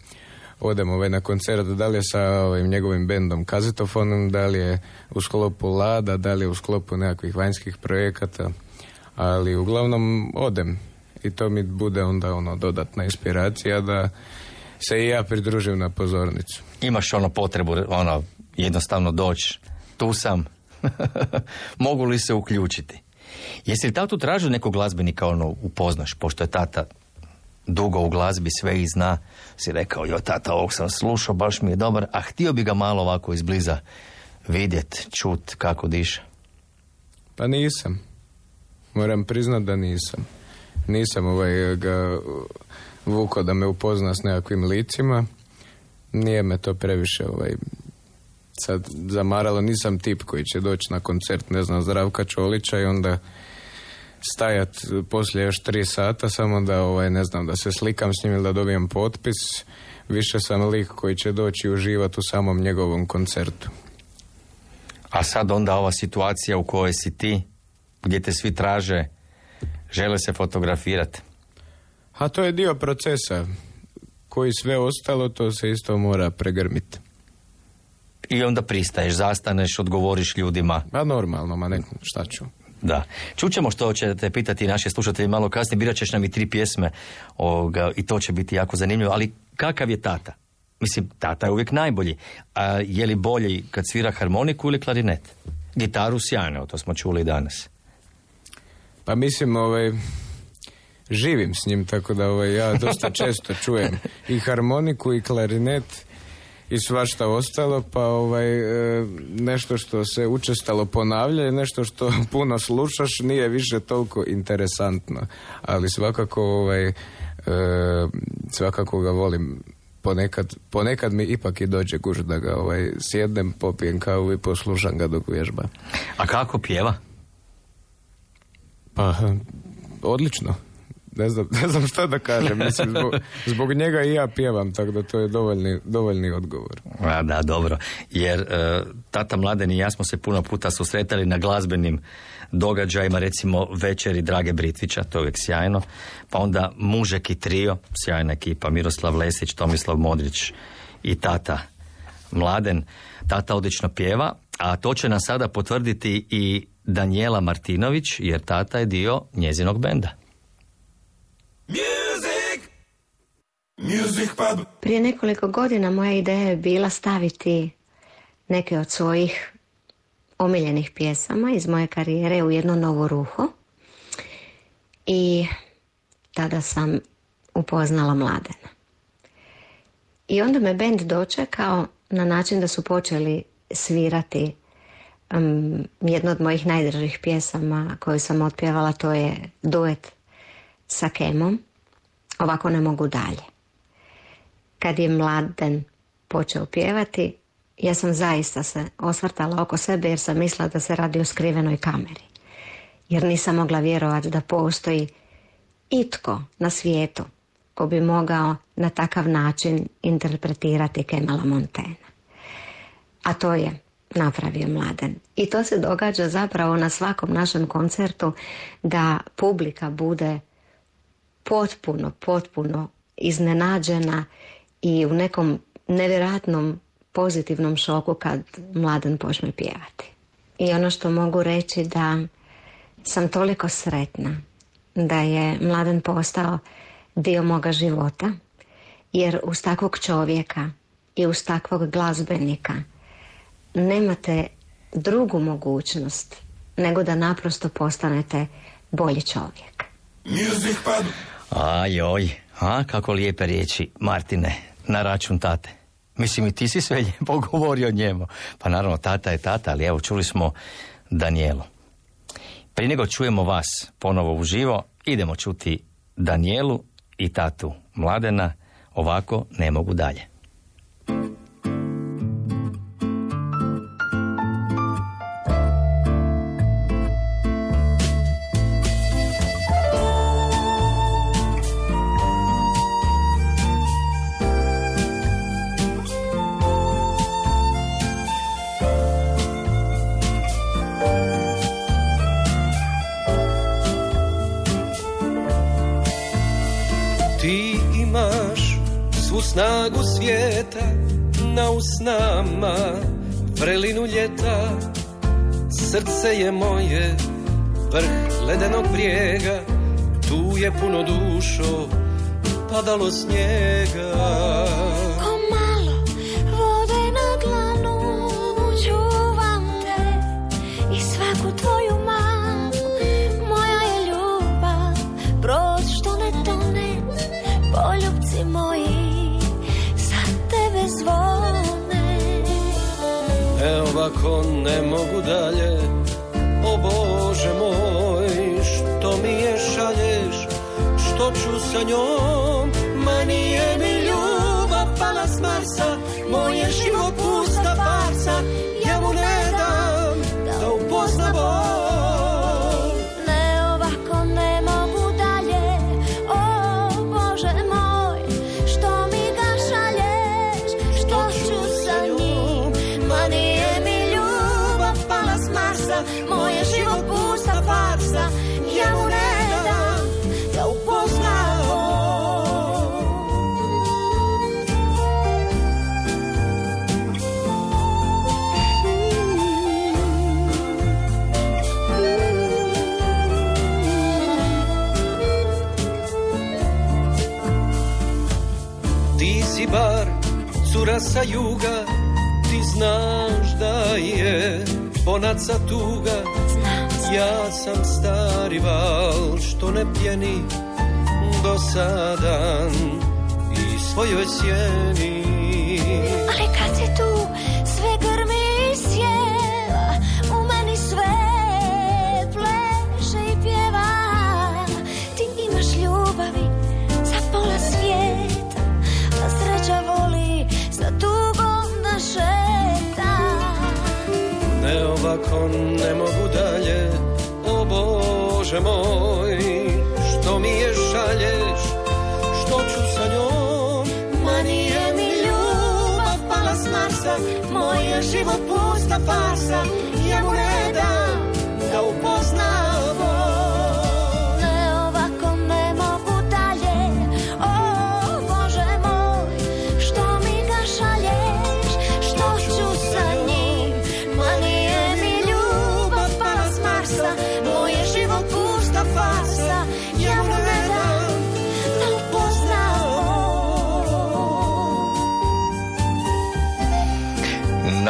odem ovaj, na koncert, da li je sa ovim njegovim bendom Kazetofonom, da li je u sklopu Lada, da li je u sklopu nekakvih vanjskih projekata, ali uglavnom odem i to mi bude onda ono dodatna inspiracija da se i ja pridružim na pozornicu. Imaš ono potrebu, ono, jednostavno doći. Tu sam. Mogu li se uključiti? Jesi li tatu tražio nekog glazbenika, ono, upoznaš, pošto je tata dugo u glazbi, sve i zna, si rekao, jo tata, ovog sam slušao, baš mi je dobar, a htio bi ga malo ovako izbliza vidjet, čut kako diše. Pa nisam. Moram priznat da nisam. Nisam ovaj ga vuko da me upozna s nekakvim licima. Nije me to previše ovaj sad zamaralo. Nisam tip koji će doći na koncert, ne znam, Zdravka Čolića i onda stajat poslije još tri sata samo da ovaj ne znam da se slikam s njim ili da dobijem potpis više sam lik koji će doći i uživati u samom njegovom koncertu A sad onda ova situacija u kojoj si ti, gdje te svi traže, žele se fotografirati. a to je dio procesa koji sve ostalo to se isto mora pregrmiti I onda pristaješ, zastaneš, odgovoriš ljudima. a normalno ma ne šta ću Da. Čućemo što ćete pitati naši slušatelji malo kasnije. Birat ćeš nam i tri pjesme ovoga, i to će biti jako zanimljivo. Ali kakav je tata? Mislim, tata je uvijek najbolji. A je li bolji kad svira harmoniku ili klarinet? Gitaru sjajno, to smo čuli danas. Pa mislim, ovaj, živim s njim, tako da ovaj, ja dosta često čujem i harmoniku i klarinet i svašta ostalo, pa ovaj, e, nešto što se učestalo ponavlja i nešto što puno slušaš nije više toliko interesantno. Ali svakako, ovaj, e, svakako ga volim. Ponekad, ponekad mi ipak i dođe guž da ga ovaj, sjednem, popijem kavu i poslušam ga dok vježba. A kako pjeva? Pa, odlično. Ne znam, ne znam šta da kažem. Mislim, zbog, zbog njega i ja pjevam, tako da to je dovoljni, dovoljni odgovor. A, da, dobro. Jer e, tata Mladen i ja smo se puno puta susretali na glazbenim događajima, recimo večeri Drage Britvića, to je uvijek sjajno. Pa onda Mužek i trio, sjajna ekipa, Miroslav Lesić, Tomislav Modrić i tata Mladen. Tata odlično pjeva, a to će nam sada potvrditi i Danijela Martinović, jer tata je dio njezinog benda. Prije nekoliko godina moja ideja je bila staviti neke od svojih omiljenih pjesama iz moje karijere u jedno novo ruho. I tada sam upoznala mladena. I onda me bend dočekao na način da su počeli svirati um, jednu od mojih najdražih pjesama koju sam otpjevala, to je duet sa Kemom. Ovako ne mogu dalje. Kad je mladen počeo pjevati, ja sam zaista se osvrtala oko sebe jer sam mislila da se radi o skrivenoj kameri. Jer nisam mogla vjerovati da postoji itko na svijetu ko bi mogao na takav način interpretirati Kemala Montena. A to je napravio mladen. I to se događa zapravo na svakom našem koncertu da publika bude potpuno, potpuno iznenađena i u nekom nevjerojatnom pozitivnom šoku kad mladen počne pjevati. I ono što mogu reći da sam toliko sretna da je mladen postao dio moga života, jer uz takvog čovjeka i uz takvog glazbenika nemate drugu mogućnost nego da naprosto postanete bolji čovjek. A joj, a kako lijepe riječi, Martine, na račun tate. Mislim i ti si sve lijepo govorio njemu. Pa naravno, tata je tata, ali evo čuli smo Danijelu. Prije nego čujemo vas ponovo uživo, idemo čuti Danijelu i tatu Mladena, ovako ne mogu dalje. Srce je moje vrh ledenog brijega tu je puno dušo padalo snijega. Ko malo vode na dlanu Čuvam te i svaku tvoju manu Moja je ljubav, brod što ne tone Poljubci moji, za tebe zvone. E ovako ne mogu dalje Što ću sa njom. Ma nije mi ljubav pala s Marsa Moj je život sa juga Ti znaš da je ponaca tuga. Ja sam stari val što ne pjeni dosadan i svojoj sjeni ovako ne mogu dalje. O Bože moj Što mi je šalješ? Što ću sa njom? Ma nije mi ljubav pala s Marsa Moj je život pusta farsa. Ja mu ne dam da upozna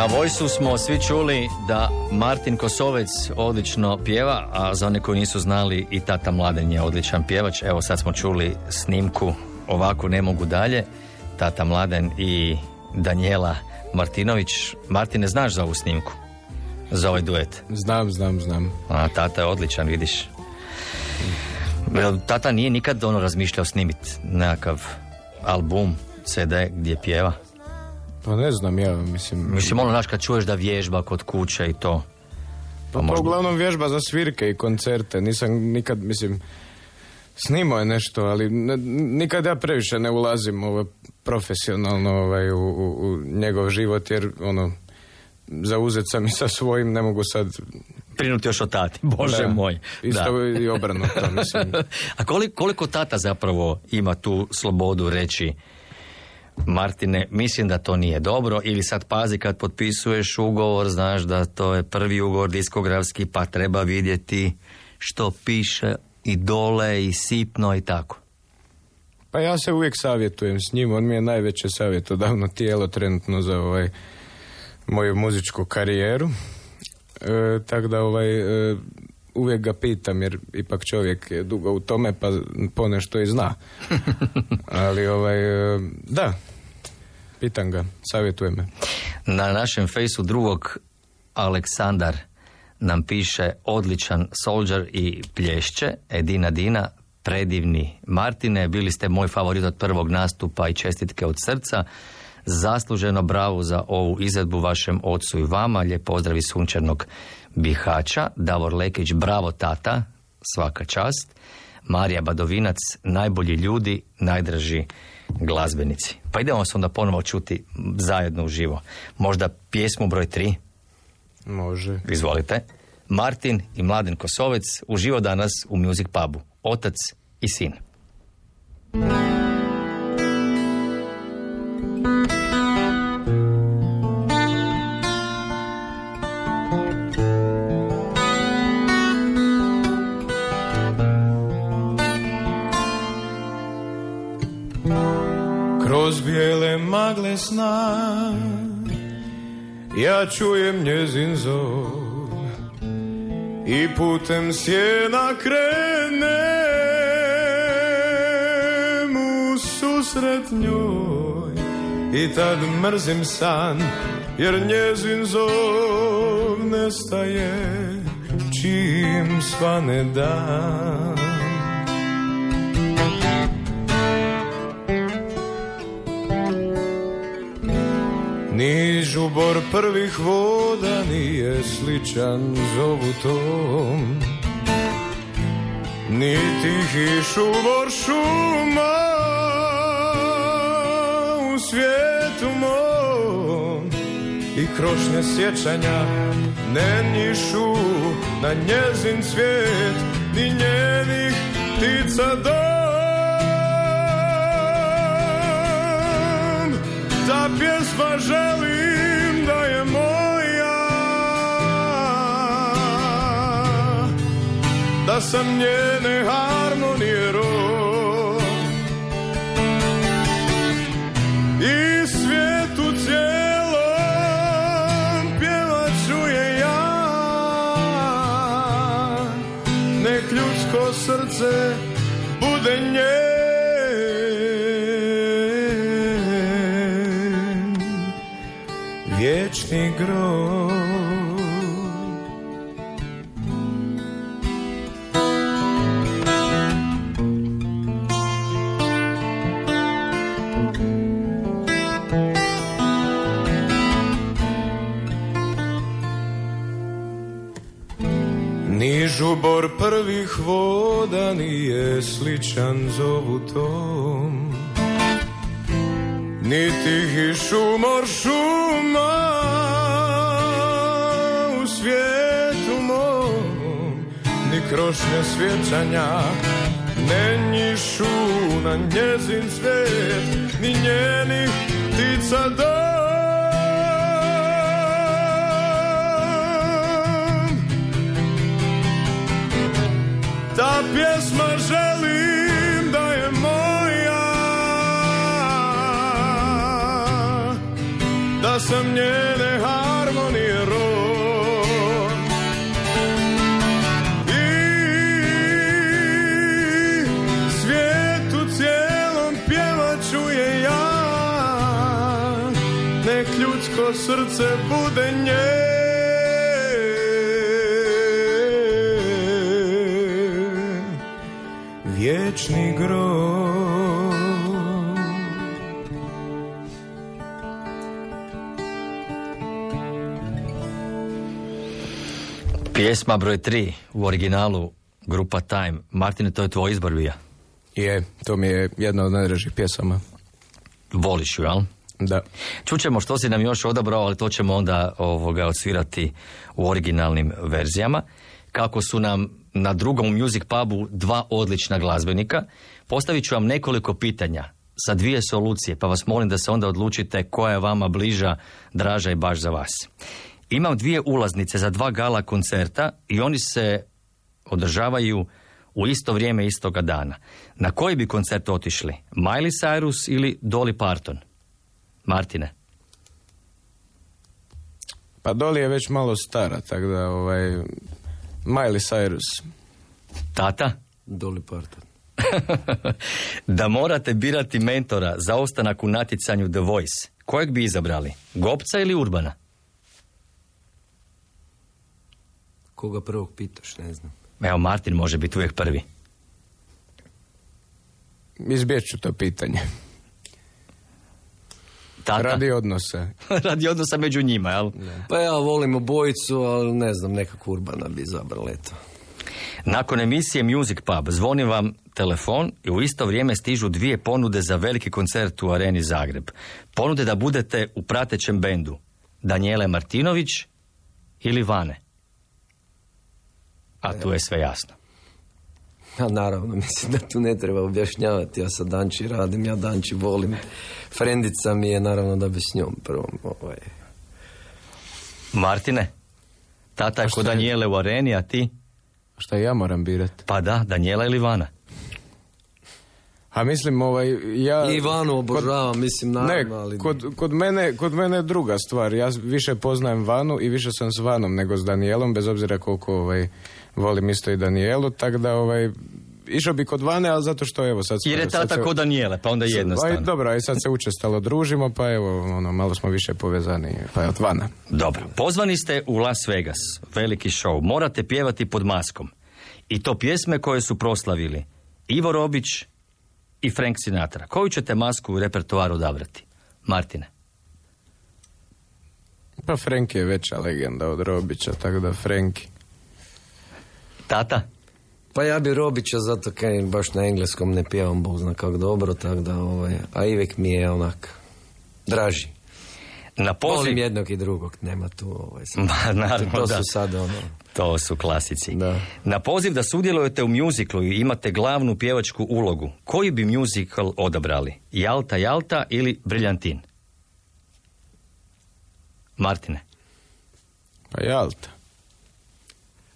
Na Vojsu smo svi čuli da Martin Kosovec odlično pjeva, a za one koji nisu znali i tata Mladen je odličan pjevač. Evo sad smo čuli snimku Ovako ne mogu dalje. Tata Mladen i Danijela Martinović. Martine, znaš za ovu snimku? Za ovaj duet? Znam, znam, znam. A, tata je odličan, vidiš. Tata nije nikad ono razmišljao snimiti nekakav album, CD gdje pjeva. Pa ne znam, ja mislim... Mislim, ono, znaš, kad čuješ da vježba kod kuće i to. Pa, to uglavnom vježba za svirke i koncerte. Nisam nikad, mislim, snimao je nešto, ali ne- nikad ja previše ne ulazim ovo, profesionalno ovaj, u, u, u njegov život, jer ono, zauzet sam i sa svojim, ne mogu sad... Prinuti još o tati, bože Da. moj. Isto Da. i obrnuto, mislim. A koliko, koliko tata zapravo ima tu slobodu reći Martine, mislim da to nije dobro ili sad pazi kad potpisuješ ugovor, znaš da to je prvi ugovor diskografski pa treba vidjeti što piše i dole i sipno i tako. Pa ja se uvijek savjetujem s njim, on mi je najveće savjetodavno tijelo trenutno za ovaj moju muzičku karijeru. E, tako da ovaj e, uvijek ga pitam jer ipak čovjek je dugo u tome pa ponešto i zna. Ali ovaj e, da, pitam ga, savjetuje me. Na našem fejsu drugog Aleksandar nam piše odličan soldier i plješće, Edina Dina, predivni Martine, bili ste moj favorit od prvog nastupa i čestitke od srca. Zasluženo bravo za ovu izvedbu vašem ocu i vama. Lijep pozdrav iz sunčanog Bihaća. Davor Lekić, bravo tata, svaka čast. Marija Badovinac, najbolji ljudi, najdraži glazbenici. Pa idemo se onda ponovo čuti zajedno uživo. Možda pjesmu broj tri? Može. Izvolite. Martin i Mladen Kosovec uživo danas u Music Pubu. Otac i sin. Čujem njezin zov. I putem sjena krenem u susret njoj. I tad mrzim san Jer njezin zov nestaje Čim svane dan Ni žubor prvih voda nije sličan zovu tom Ni tihi šubor šuma u svijetu mom. I krošnje sjećanja ne njišu na njezin cvijet Ni njenih ptica dom Ta pjesma želim da je moja. Da sam njene harmonije žubor prvih voda nije sličan zovu tom Niti hi šumor šuma Ni krošnje svjećanja ne njišu na njezin svijet Ni njenih ptica dom. Ta pjesma želim da je moja Da sam njene srce bude nje vječni grob Pjesma broj 3 u originalu grupa Time. Martine, to je tvoj izbor bio? Je, to mi je jedna od najdražih pjesama. Voliš ju, jel? Da. Čućemo što si nam još odabrao, ali to ćemo onda ovoga odsvirati u originalnim verzijama. Kako su nam na drugom Music Pubu dva odlična glazbenika, postavit ću vam nekoliko pitanja sa dvije solucije, pa vas molim da se onda odlučite koja je vama bliža, draža i baš za vas. Imam dvije ulaznice za dva gala koncerta i oni se održavaju u isto vrijeme istoga dana. Na koji bi koncert otišli? Miley Cyrus ili Dolly Parton? Martine. Pa Dolly je već malo stara, tako da ovaj... Miley Cyrus. Tata? Dolly Parton. da morate birati mentora za ostanak u natjecanju The Voice, kojeg bi izabrali? Gopca ili Urbana? Koga prvog pitaš, ne znam. Evo, Martin može biti uvijek prvi. Izbjeću to pitanje. Tata? Radi odnosa. Radi odnosa među njima, jel? Pa ja volim obojicu, ali ne znam, nekako Urbana bi izabrala, eto. Nakon emisije Music Pub zvoni vam telefon i u isto vrijeme stižu dvije ponude za veliki koncert u Areni Zagreb. Ponude da budete u pratećem bendu. Danijele Martinović ili Vane. A tu je sve jasno. Ja naravno, mislim da tu ne treba objašnjavati. Ja sa Danči radim, ja Danči volim. Frendica mi je naravno da bi s njom prvom. Ovaj. Martine, tata je kod Danijele u Areni, a ti? Šta ja moram birati? Pa da, Danijela ili Vana. A mislim, ovaj, ja... I Ivanu obožavam, mislim, Ne, naravno, ali... kod, kod, mene, kod mene je druga stvar. Ja više poznajem Vanu i više sam s Vanom nego s Danielom, bez obzira koliko ovaj, volim isto i Danielu, tako da ovaj, išao bi kod Vane, ali zato što evo sad... Jer je tata se- ko Danijele, pa onda Aj, jednostavno. dobro, a i sad se učestalo družimo, pa evo, ono, malo smo više povezani, pa je od Vana. Dobro, pozvani ste u Las Vegas, veliki show. Morate pjevati pod maskom. I to pjesme koje su proslavili Ivo Robić i Frank Sinatra. Koju ćete masku u repertoaru odabrati? Martine. Pa Frank je veća legenda od Robića, tako da Franki. Tata? Pa ja bi Robića zato kaj baš na engleskom ne pjevam Bog zna kako dobro, tako da ovaj, a Ivek mi je onak draži. Na poziv... Volim jednog i drugog, nema tu ovaj, sad. Ma, naravno, to da. su sad ono. To su klasici. Na poziv da sudjelujete u mjuziklu i imate glavnu pjevačku ulogu, koji bi mjuzikl odabrali? Jalta, Jalta ili Briljantin? Martine. Pa Jalta.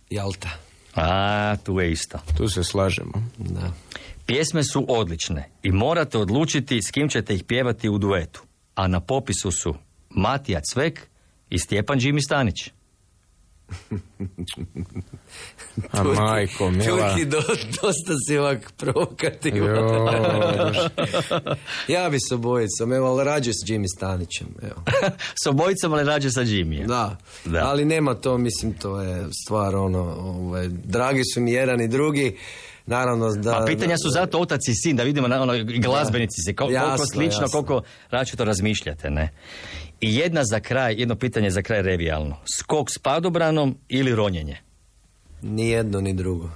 Jalta. A, tu je isto. Tu se slažemo. Da. Pjesme su odlične i morate odlučiti s kim ćete ih pjevati u duetu. A na popisu su Matija Cvek i Stjepan Đimi Stanić. A majko, mila. Turki, do, dosta si ovak provokativan. Ja bi s obojicom, evo, ali rađe s Jimmy Stanićem, evo. S obojicom, ali rađe sa Jimijem. Da. Da. ali nema to, mislim, to je stvar, ono, ovaj, dragi su mi jedan i drugi, naravno da... A pitanja su zato otac i sin, da vidimo na ono, glazbenici se, kol- koliko Jasno, slično, jasno. koliko različito razmišljate, ne? I jedna za kraj, jedno pitanje za kraj revijalno. Skok s padobranom ili ronjenje? Ni jedno, ni drugo.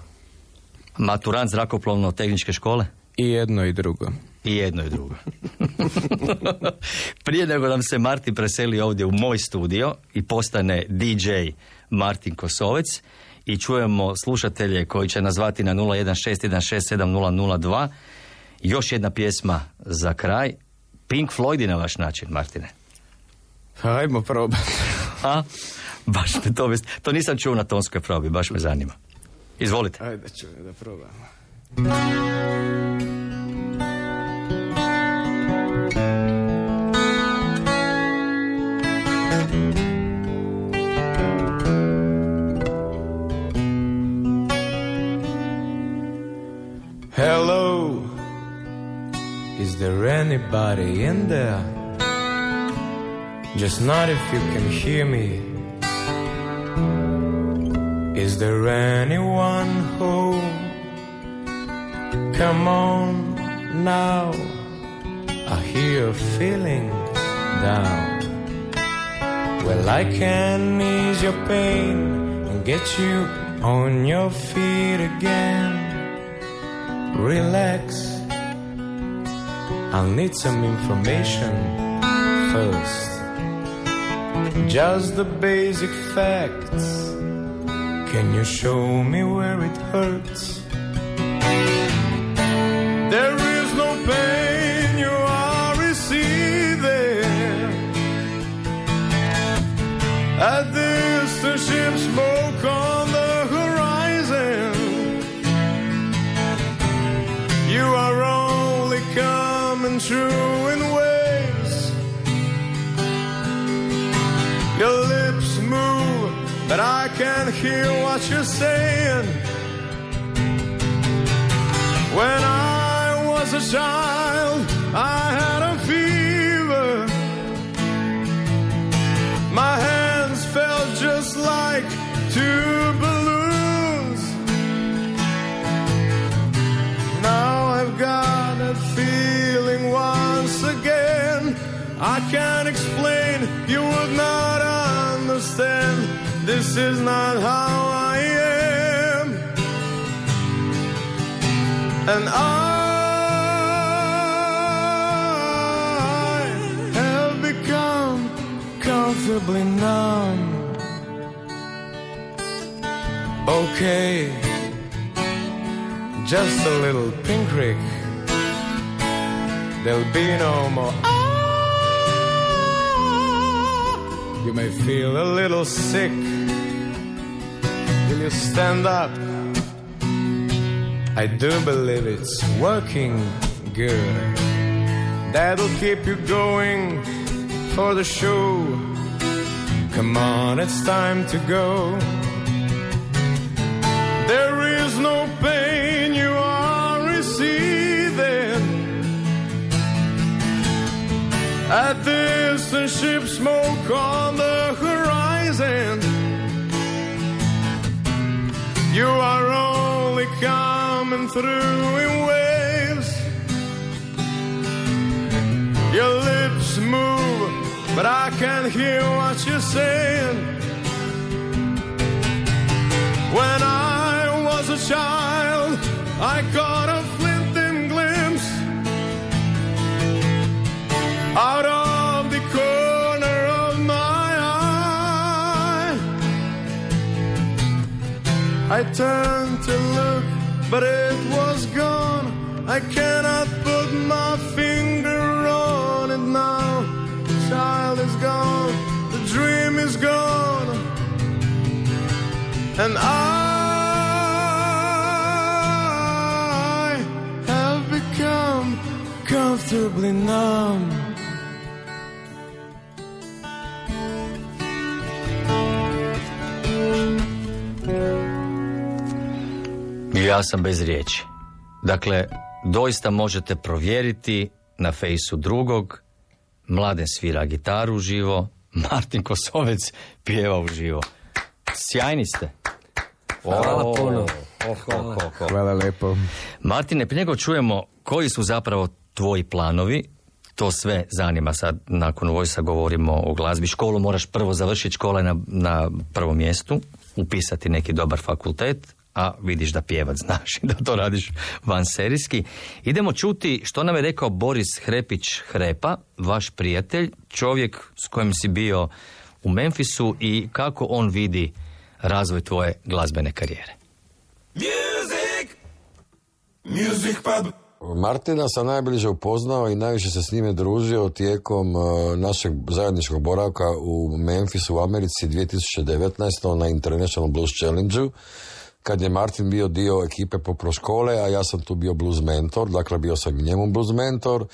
Maturant zrakoplovno-tehničke škole? I jedno i drugo. I jedno i drugo. Prije nego nam se Martin preseli ovdje u moj studio i postane DJ Martin Kosovec i čujemo slušatelje koji će nazvati na 016167002. Još jedna pjesma za kraj. Pink Floyd na vaš način, Martine. Hajmo probati. A? Baš me to, to nisam čuo na tonskoj probi, baš me zanima. Izvolite. Ajde ću da probamo. Hello, is there anybody in there? Just not if you can hear me. Is there anyone home? Come on now. I hear you're feeling down. Well, I can ease your pain and get you on your feet again. Relax. I'll need some information first. Just the basic facts. Can you show me where it hurts? There is no pain you are receiving. A distant ship smoke on the horizon. You are only coming through but I can't hear what you're saying. When I was a child, I had a fever. My hands felt just like two balloons. Now I've got a feeling once again. I can't explain, you would not understand. This is not how I am. And I have become comfortably numb. Okay, just a little pinprick. There'll be no more. "Ah." You may feel a little sick. You stand up? I do believe it's working good. That'll keep you going for the show. Come on, it's time to go. There is no pain you are receiving. At distant ship smoke on the horizon. You are only coming through in waves. Your lips move, but I can't hear what you're saying. When I was a child, I caught a I turned to look, but it was gone. I cannot put my finger on it now. The child is gone, the dream is gone, and I have become comfortably numb. Ja sam bez riječi. Dakle, doista možete provjeriti na fejsu drugog, Mladen svira gitaru uživo, Martin Kosovec pjeva uživo. Sjajni ste. Hvala puno. oh, oh. Hvala lepo. Martine, prije nego čujemo koji su zapravo tvoji planovi, to sve zanima sad, nakon Vojsa govorimo o glazbi. Školu moraš prvo završiti, škola je na, na prvom mjestu, upisati neki dobar fakultet, a vidiš da pjevat znaš i da to radiš van serijski. Idemo čuti što nam je rekao Boris Hrepić Hrepa, vaš prijatelj, čovjek s kojim si bio u Memphisu i kako on vidi razvoj tvoje glazbene karijere. Martina sam najbliže upoznao i najviše se s njime družio tijekom uh, našeg zajedničkog boravka u Memphisu u Americi 2019. na International Blues Challenge-u kad je Martin bio dio ekipe popro škole, a ja sam tu bio blues mentor, dakle bio sam njemu blues mentor.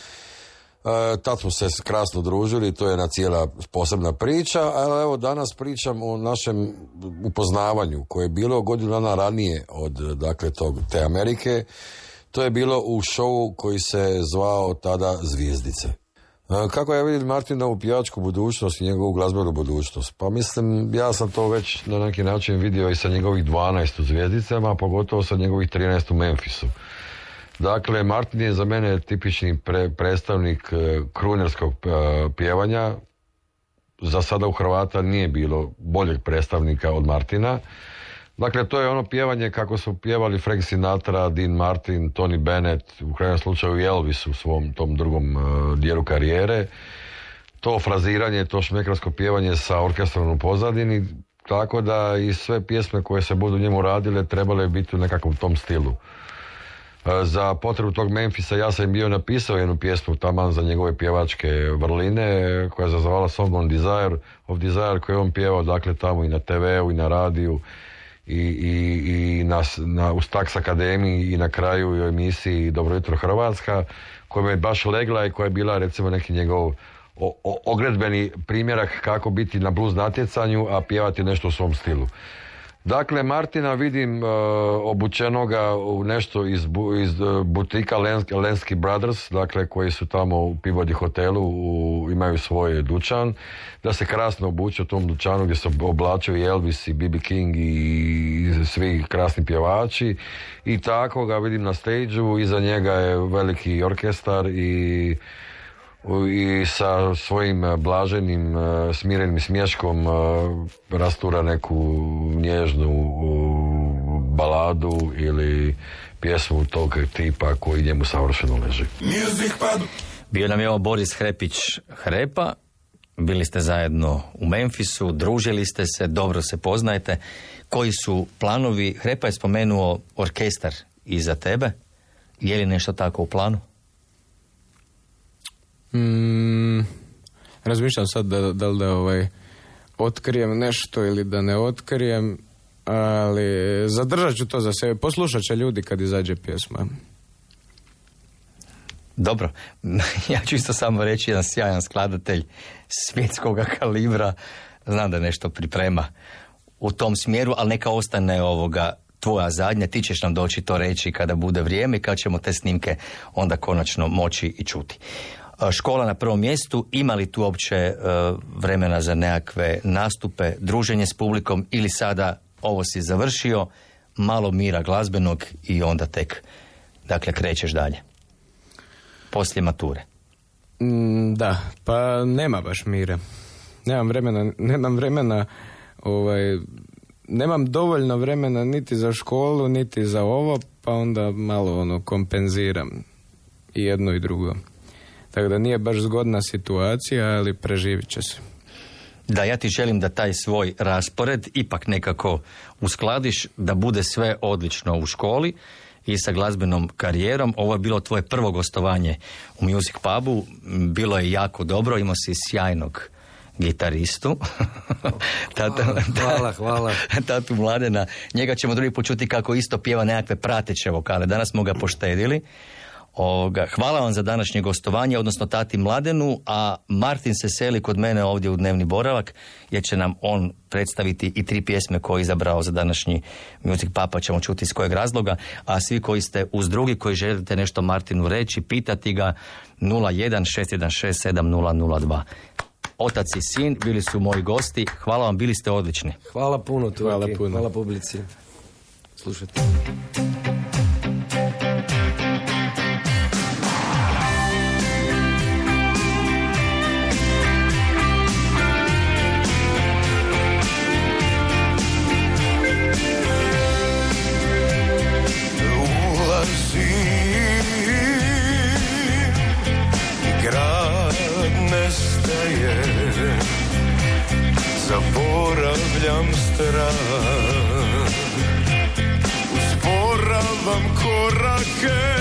E, tad smo se krasno družili, to je jedna cijela posebna priča, ali evo danas pričam o našem upoznavanju koje je bilo godinu dana ranije od dakle tog, te Amerike. To je bilo u šovu koji se zvao tada Zvijezdice. Kako ja vidim Martinovu pjevačku budućnost i njegovu glazbenu budućnost? Pa mislim, ja sam to već na neki način vidio i sa njegovih 12 u Zvijezdicama, pogotovo sa njegovih 13 u Memphisu. Dakle, Martin je za mene tipični pre- predstavnik e, krunerskog e, pjevanja. Za sada u Hrvata nije bilo boljeg predstavnika od Martina. Dakle, to je ono pjevanje kako su pjevali Frank Sinatra, Dean Martin, Tony Bennett, u krajnjem slučaju i Elvis u svom tom drugom e, dijelu karijere. To fraziranje, to šmekarsko pjevanje sa orkestrom u pozadini, tako da i sve pjesme koje se budu njemu radile trebale bi biti u nekakvom tom stilu. E, Za potrebu tog Memphisa ja sam bio napisao jednu pjesmu taman za njegove pjevačke vrline koja se zvala Song on Desire, of Desire koju je on pjevao dakle tamo i na TV-u i na radiju i, i, i na, na, u Stax Akademiji i na kraju u emisiji Dobro jutro Hrvatska koja me baš legla i koja je bila recimo neki njegov o, o- ogledbeni primjerak kako biti na blues natjecanju, a pjevati nešto u svom stilu. Dakle, Martina vidim uh, obučenoga u nešto iz, iz uh, butika Lens, Lenski Brothers, dakle koji su tamo u Pivodi hotelu, imaju svoj dućan, da se krasno obuče u tom dućanu gdje se oblačuju i Elvis i B.B. King i, svi krasni pjevači i tako ga vidim na stage iza njega je veliki orkestar i i sa svojim eh, blaženim, eh, smirenim smješkom eh, rastura neku nježnu baladu ili pjesmu tog tipa koji njemu savršeno leži. Bio nam je ovo Boris Hrepić Hrepa, bili ste zajedno u Memphisu, družili ste se, dobro se poznajete. Koji su planovi? Hrepa je spomenuo orkestar iza tebe. Je li nešto tako u planu? Mm, razmišljam sad da, da li da ovaj, otkrijem nešto ili da ne otkrijem, ali zadržat ću to za sebe. Poslušat će ljudi kad izađe pjesma. Dobro, ja ću isto samo reći jedan sjajan skladatelj svjetskog kalibra, znam da nešto priprema u tom smjeru, ali neka ostane ovoga tvoja zadnja, ti ćeš nam doći to reći kada bude vrijeme i kad ćemo te snimke onda konačno moći i čuti. E, Škola na prvom mjestu, ima li tu uopće e, vremena za nekakve nastupe, druženje s publikom ili sada ovo si završio, malo mira glazbenog i onda tek, dakle, krećeš dalje. Poslije mature. Mm, da, pa nema baš mire. Nemam vremena, nemam vremena, ovaj, nemam dovoljno vremena niti za školu, niti za ovo, pa onda malo ono kompenziram i jedno i drugo. Tako da nije baš zgodna situacija, ali preživit će se. Da, ja ti želim da taj svoj raspored ipak nekako uskladiš, da bude sve odlično u školi i sa glazbenom karijerom. Ovo je bilo tvoje prvo gostovanje u Music Pubu. Bilo je jako dobro, imao si sjajnog gitaristu. Hvala, hvala, hvala. Tatu Mladena. Njega ćemo drugi put čuti kako isto pjeva nekakve prateće vokale. Danas smo ga poštedili. Ovoga, hvala vam za današnje gostovanje, odnosno tati Mladenu, a Martin se seli kod mene ovdje u dnevni boravak, jer će nam on predstaviti i tri pjesme koje je izabrao za današnji Music Papa, ćemo čuti iz kojeg razloga, a svi koji ste uz drugi, koji želite nešto Martinu reći, pitati ga 01 616 7002. Otac i sin bili su moji gosti, hvala vam, bili ste odlični. Hvala puno, Turki. Hvala puno. Hvala publici. Slušajte. darker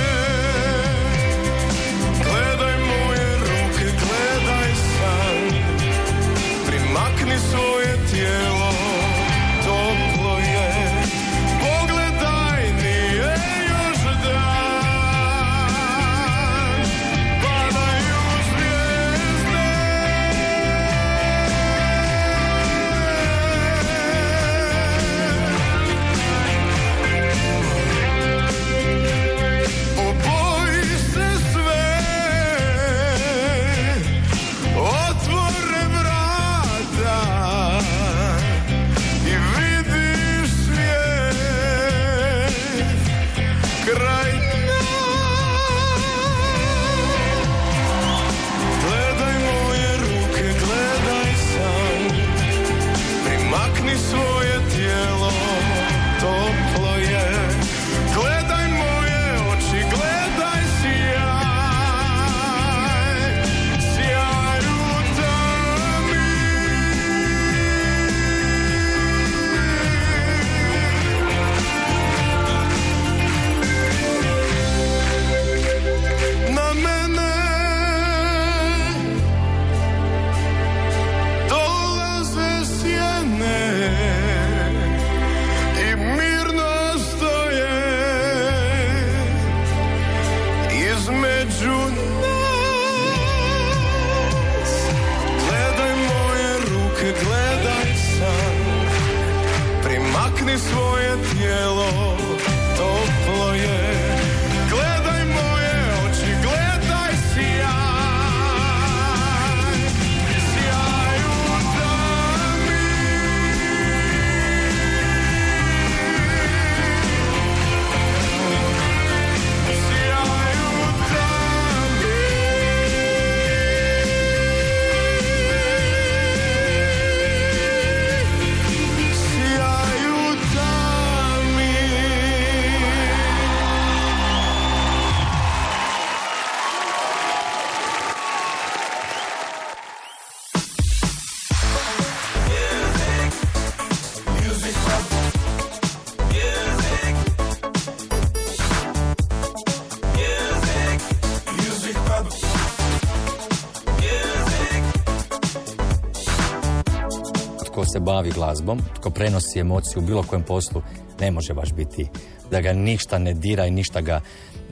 bavi glazbom, tko prenosi emociju u bilo kojem poslu, ne može baš biti da ga ništa ne dira i ništa ga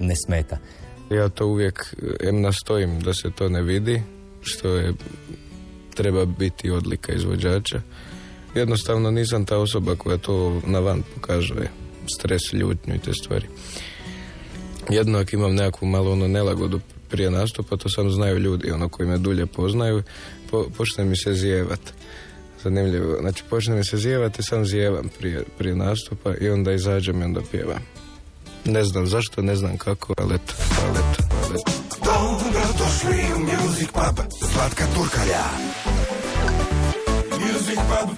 ne smeta. Ja to uvijek em nastojim da se to ne vidi, što je treba biti odlika izvođača. Jednostavno nisam ta osoba koja to na van pokazuje, stres, ljutnju i te stvari. Jedno ako imam nekakvu malo ono nelagodu prije nastupa, to samo znaju ljudi, ono koji me dulje poznaju, po, počne mi se zijevat. Zanimljivo, znači počne mi se zjevati, sam zijevam prije, prije nastupa i onda izađem i onda pjevam. Ne znam zašto, ne znam kako, ali eto, ali eto, ali eto. Dobro došli u Music Pub, Zlatka Turkalja. Music Pub,